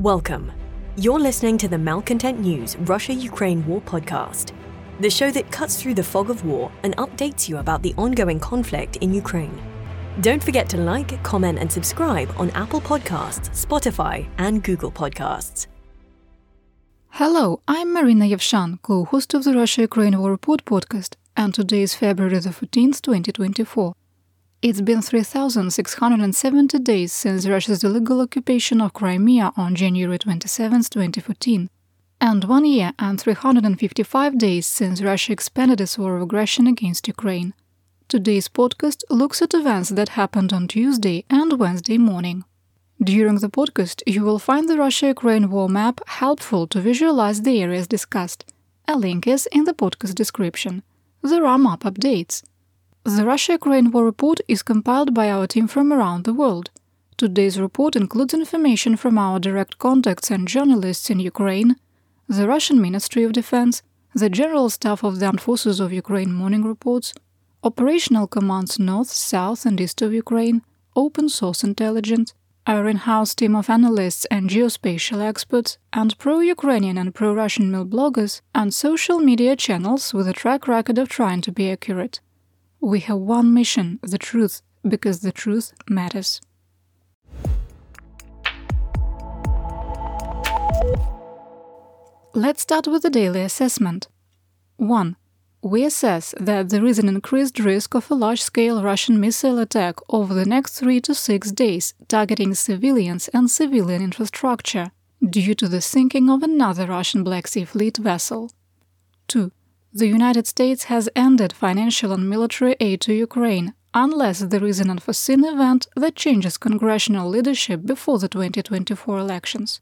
Welcome. You're listening to the Malcontent News Russia Ukraine War podcast, the show that cuts through the fog of war and updates you about the ongoing conflict in Ukraine. Don't forget to like, comment, and subscribe on Apple Podcasts, Spotify, and Google Podcasts. Hello, I'm Marina Yevshan, co host of the Russia Ukraine War Report podcast, and today is February the 14th, 2024. It's been 3,670 days since Russia's illegal occupation of Crimea on January 27, 2014, and one year and 355 days since Russia expanded its war of aggression against Ukraine. Today's podcast looks at events that happened on Tuesday and Wednesday morning. During the podcast, you will find the Russia Ukraine war map helpful to visualize the areas discussed. A link is in the podcast description. There are map updates. The Russia Ukraine War Report is compiled by our team from around the world. Today's report includes information from our direct contacts and journalists in Ukraine, the Russian Ministry of Defense, the General Staff of the Armed Forces of Ukraine morning reports, operational commands north, south, and east of Ukraine, open source intelligence, our in house team of analysts and geospatial experts, and pro Ukrainian and pro Russian mill bloggers, and social media channels with a track record of trying to be accurate. We have one mission the truth, because the truth matters. Let's start with the daily assessment. 1. We assess that there is an increased risk of a large scale Russian missile attack over the next 3 to 6 days targeting civilians and civilian infrastructure due to the sinking of another Russian Black Sea Fleet vessel. 2 the United States has ended financial and military aid to Ukraine unless there is an unforeseen event that changes congressional leadership before the 2024 elections.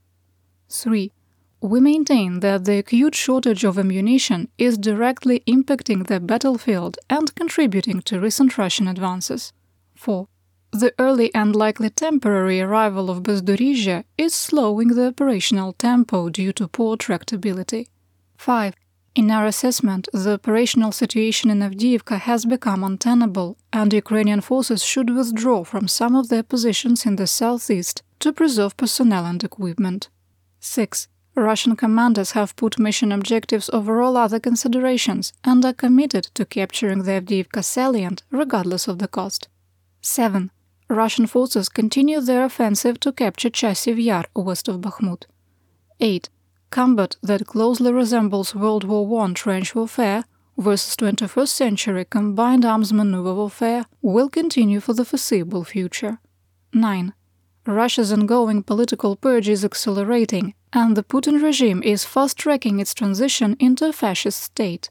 3. We maintain that the acute shortage of ammunition is directly impacting the battlefield and contributing to recent Russian advances. 4. The early and likely temporary arrival of Bezdorezhye is slowing the operational tempo due to poor tractability. 5. In our assessment, the operational situation in Avdiivka has become untenable, and Ukrainian forces should withdraw from some of their positions in the southeast to preserve personnel and equipment. 6. Russian commanders have put mission objectives over all other considerations and are committed to capturing the Avdiivka salient regardless of the cost. 7. Russian forces continue their offensive to capture Chasiv Yar west of Bakhmut. 8 combat that closely resembles World War I trench warfare versus 21st century combined arms maneuver warfare will continue for the foreseeable future. 9. Russia's ongoing political purge is accelerating, and the Putin regime is fast tracking its transition into a fascist state.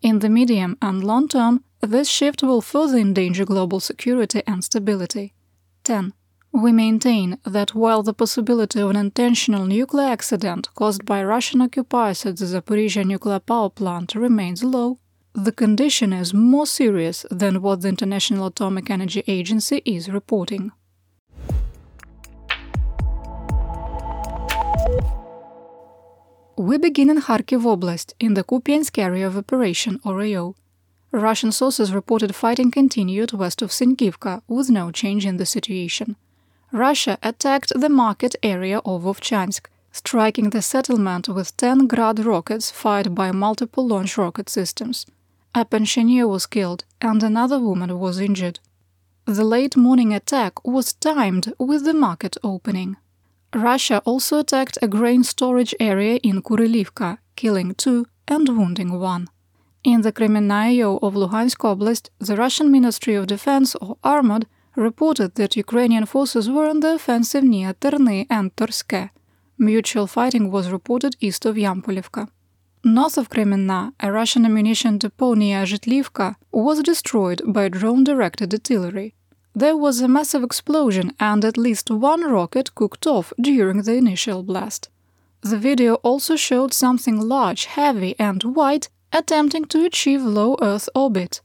In the medium and long term, this shift will further endanger global security and stability. 10. We maintain that while the possibility of an intentional nuclear accident caused by Russian occupiers at the Zaporizhzhia nuclear power plant remains low, the condition is more serious than what the International Atomic Energy Agency is reporting. We begin in Kharkiv Oblast, in the Kupiansk area of operation ORAO. Russian sources reported fighting continued west of Sinkivka, with no change in the situation. Russia attacked the market area of Vovchansk, striking the settlement with 10 Grad rockets fired by multiple launch rocket systems. A pensioner was killed and another woman was injured. The late morning attack was timed with the market opening. Russia also attacked a grain storage area in Kurylivka, killing two and wounding one. In the Kremenna AO of Luhansk Oblast, the Russian Ministry of Defense, or Armod, reported that Ukrainian forces were on the offensive near Terny and Torske. Mutual fighting was reported east of Yampolivka. North of Kremenna, a Russian ammunition depot near Zhitlivka was destroyed by drone directed artillery. There was a massive explosion and at least one rocket cooked off during the initial blast. The video also showed something large, heavy, and white attempting to achieve low Earth orbit.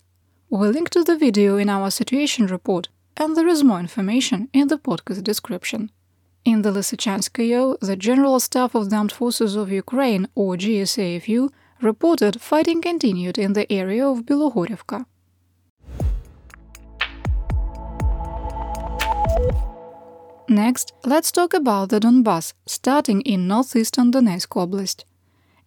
We link to the video in our situation report, and there is more information in the podcast description. In the Lysychansk AO, the General Staff of the Armed Forces of Ukraine, or GSAFU, reported fighting continued in the area of Bilohorivka. Next, let's talk about the Donbas, starting in northeastern Donetsk Oblast.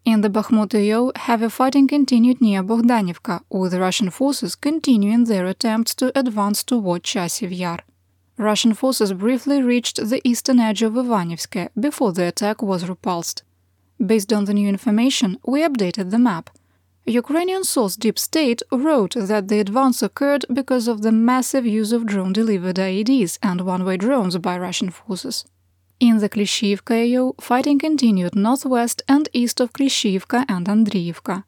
In the Bakhmut AO, heavy fighting continued near Bogdanivka, with Russian forces continuing their attempts to advance toward Chasiv Yar. Russian forces briefly reached the eastern edge of Ivanivske before the attack was repulsed. Based on the new information, we updated the map. Ukrainian source Deep State wrote that the advance occurred because of the massive use of drone delivered IEDs and one way drones by Russian forces. In the Klishivka AO, fighting continued northwest and east of Klishivka and Andriivka.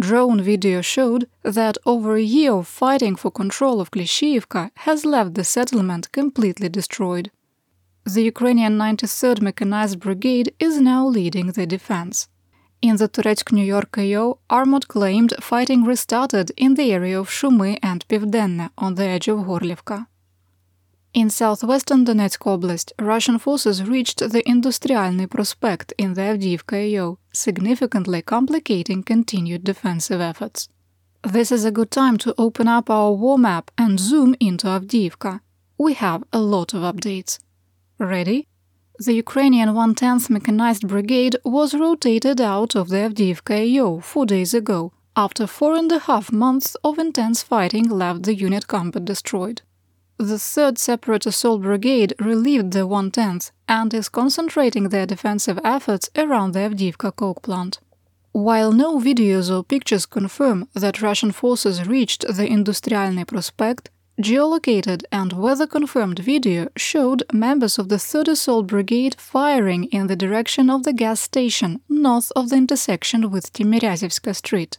Drone video showed that over a year of fighting for control of Klishivka has left the settlement completely destroyed. The Ukrainian 93rd Mechanized Brigade is now leading the defense. In the Toretsk New York AO, Armod claimed fighting restarted in the area of Shumy and Pivdenne on the edge of Gorlivka. In southwestern Donetsk Oblast, Russian forces reached the Industrialny Prospect in the Avdiivka AO, significantly complicating continued defensive efforts. This is a good time to open up our war map and zoom into Avdiivka. We have a lot of updates. Ready? the Ukrainian 110th Mechanized Brigade was rotated out of the Avdiivka AO four days ago, after four and a half months of intense fighting left the unit combat destroyed. The 3rd Separate Assault Brigade relieved the 110th and is concentrating their defensive efforts around the Avdiivka coke plant. While no videos or pictures confirm that Russian forces reached the Industrialny Prospect, Geolocated and weather confirmed video showed members of the 3rd Assault Brigade firing in the direction of the gas station north of the intersection with Timiryazevska Street.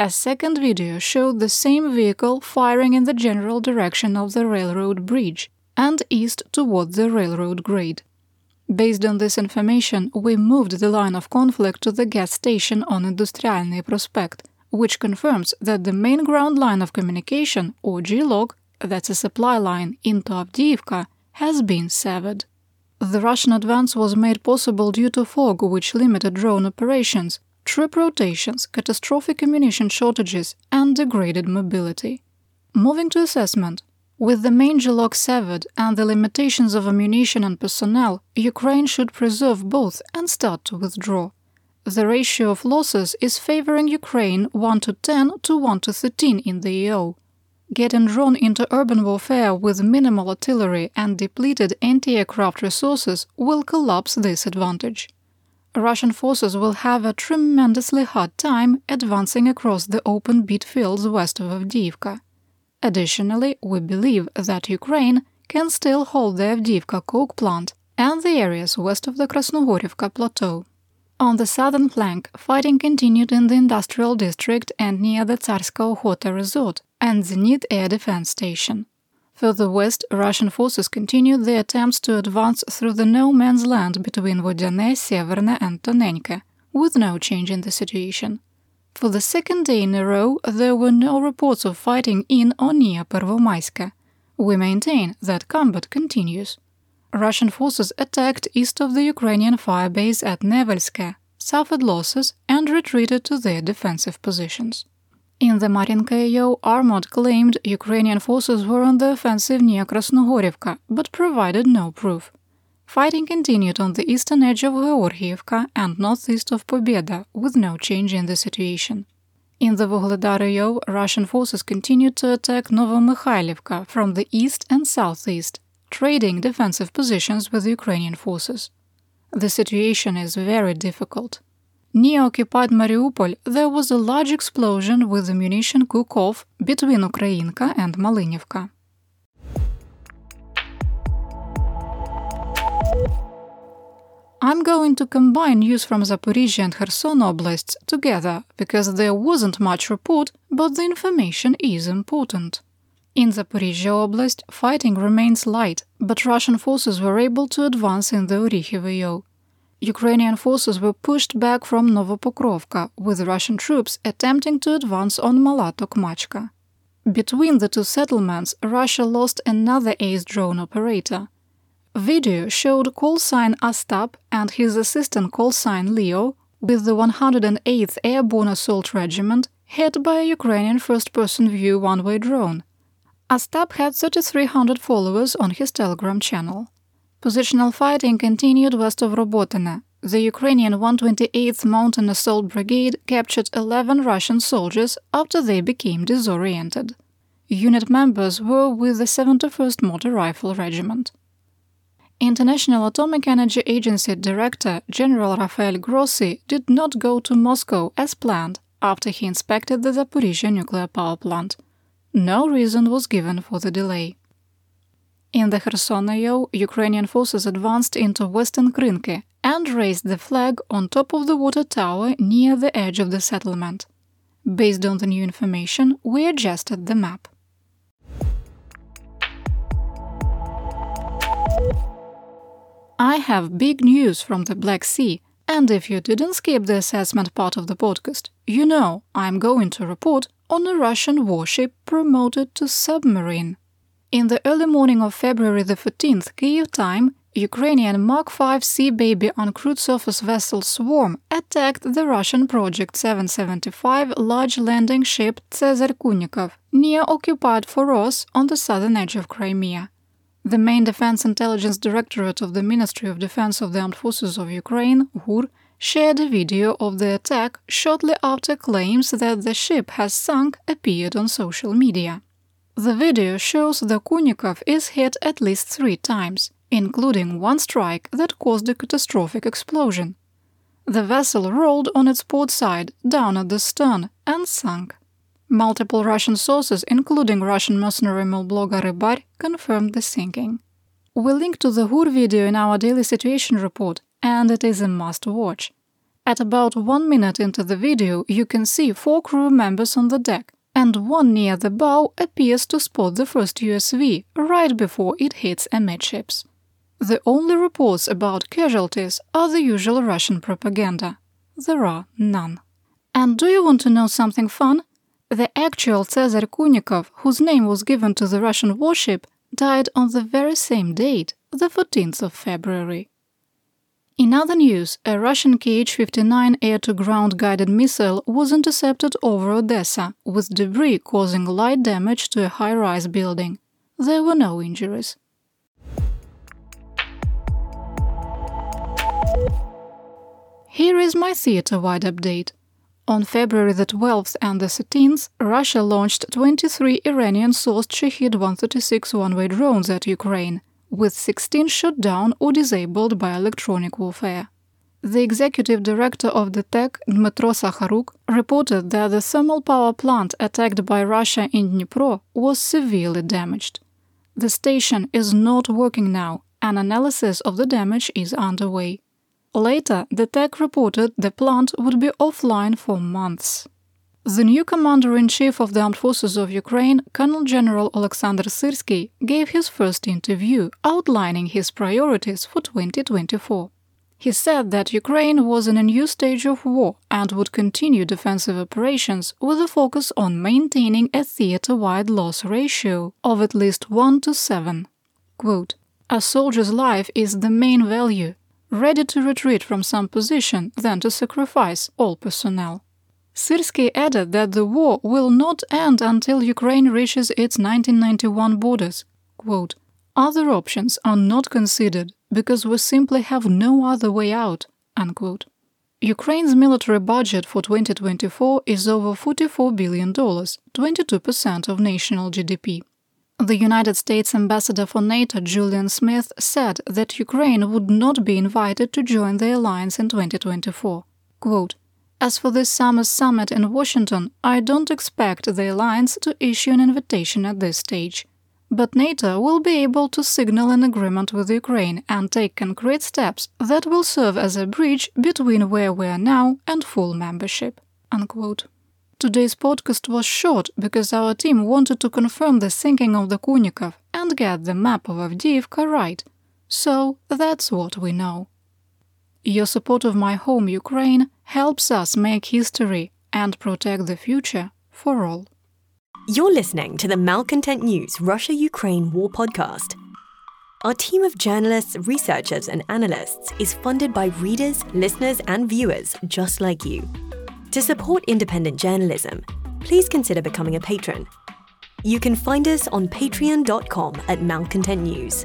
A second video showed the same vehicle firing in the general direction of the railroad bridge and east toward the railroad grade. Based on this information, we moved the line of conflict to the gas station on Industrialny Prospect, which confirms that the main ground line of communication, or GLOC, that's a supply line into Avdiivka, has been severed. The Russian advance was made possible due to fog, which limited drone operations, trip rotations, catastrophic ammunition shortages, and degraded mobility. Moving to assessment, with the main GLOC severed and the limitations of ammunition and personnel, Ukraine should preserve both and start to withdraw. The ratio of losses is favoring Ukraine 1 to 10 to 1 to 13 in the AO, getting drawn into urban warfare with minimal artillery and depleted anti aircraft resources will collapse this advantage. Russian forces will have a tremendously hard time advancing across the open beet fields west of Avdiivka. Additionally, we believe that Ukraine can still hold the Avdiivka coke plant and the areas west of the Krasnohorivka plateau. On the southern flank, fighting continued in the industrial district and near the Tsarska Okhota resort, and Zenit air defense station. Further west, Russian forces continued their attempts to advance through the no man's land between Vodyane, Severne, and Tonenke, with no change in the situation. For the second day in a row, there were no reports of fighting in or near Pervomaiska. We maintain that combat continues. Russian forces attacked east of the Ukrainian firebase at Nevelske, suffered losses, and retreated to their defensive positions. In the Marinka AO, Armod claimed Ukrainian forces were on the offensive near Krasnogorivka, but provided no proof. Fighting continued on the eastern edge of Georgievka and northeast of Pobeda, with no change in the situation. In the Vuhledar AO, Russian forces continued to attack Novomykhailivka from the east and southeast, trading defensive positions with Ukrainian forces. The situation is very difficult. Near occupied Mariupol, there was a large explosion with ammunition cook off between Ukrainka and Malynivka. I'm going to combine news from Zaporizhzhia and Kherson oblasts together because there wasn't much report, but the information is important. In Zaporizhzhia Oblast, fighting remains light, but Russian forces were able to advance in the Orikhiv Ukrainian forces were pushed back from Novopokrovka, with Russian troops attempting to advance on Mala Tokmachka. Between the two settlements, Russia lost another ace drone operator. Video showed call Astap and his assistant call Leo with the 108th Airborne Assault Regiment head by a Ukrainian first person view one way drone. Astap had 3,300 followers on his Telegram channel. Positional fighting continued west of Robotyne. The Ukrainian 128th Mountain Assault Brigade captured 11 Russian soldiers after they became disoriented. Unit members were with the 71st Motor Rifle Regiment. International Atomic Energy Agency Director General Rafael Grossi did not go to Moscow as planned after he inspected the Zaporizhzhia nuclear power plant. No reason was given for the delay. In the Kherson AO, Ukrainian forces advanced into western Krynky and raised the flag on top of the water tower near the edge of the settlement. Based on the new information, we adjusted the map. I have big news from the Black Sea, and if you didn't skip the assessment part of the podcast, you know I'm going to report on a Russian warship promoted to submarine. In the early morning of February the 14th, Kyiv time, Ukrainian Mark 5 Sea Baby uncrewed surface vessel Swarm attacked the Russian Project 775 large landing ship Caesar Kunikov near occupied Foros on the southern edge of Crimea. The main Defense Intelligence Directorate of the Ministry of Defense of the Armed Forces of Ukraine, GUR, shared a video of the attack shortly after claims that the ship has sunk appeared on social media. The video shows the Kunikov is hit at least three times, including one strike that caused a catastrophic explosion. The vessel rolled on its port side, down at the stern, and sank. Multiple Russian sources, including Russian mercenary blogger Rybar, confirmed the sinking. We link to the Hur video in our daily situation report, and it is a must watch. At about one minute into the video, you can see four crew members on the deck, and one near the bow appears to spot the first USV right before it hits amidships. The only reports about casualties are the usual Russian propaganda. There are none. And do you want to know something fun? The actual Caesar Kunikov, whose name was given to the Russian warship, died on the very same date, the 14th of February. In other news, a Russian Kh 59 air to ground guided missile was intercepted over Odesa, with debris causing light damage to a high rise building. There were no injuries. Here is my theater wide update. On February the 12th and the 13th, Russia launched 23 Iranian sourced Shahed 136 one way drones at Ukraine with 16 shot down or disabled by electronic warfare. The executive director of the TEC, Dmytro Sakharuk, reported that the thermal power plant attacked by Russia in Dnipro was severely damaged. The station is not working now, and analysis of the damage is underway. Later, the TEC reported the plant would be offline for months. The new commander in chief of the armed forces of Ukraine, Colonel General Alexander Syrsky, gave his first interview outlining his priorities for 2024. He said that Ukraine was in a new stage of war and would continue defensive operations with a focus on maintaining a theater wide loss ratio of at least 1 to 7. Quote, a soldier's life is the main value, ready to retreat from some position than to sacrifice all personnel. Syrsky added that the war will not end until Ukraine reaches its 1991 borders. Quote, Other options are not considered because we simply have no other way out. Unquote. Ukraine's military budget for 2024 is over $44 billion, 22% of national GDP. The United States ambassador for NATO, Julianne Smith, said that Ukraine would not be invited to join the alliance in 2024. Quote, as for this summer's summit in Washington, I don't expect the alliance to issue an invitation at this stage. But NATO will be able to signal an agreement with Ukraine and take concrete steps that will serve as a bridge between where we are now and full membership. Unquote. Today's podcast was short because our team wanted to confirm the sinking of the Kunikov and get the map of Avdiivka right. So that's what we know. Your support of my home, Ukraine, helps us make history and protect the future for all. You're listening to the Malcontent News Russia Ukraine War Podcast. Our team of journalists, researchers, and analysts is funded by readers, listeners, and viewers just like you. To support independent journalism, please consider becoming a patron. You can find us on patreon.com at Malcontent News.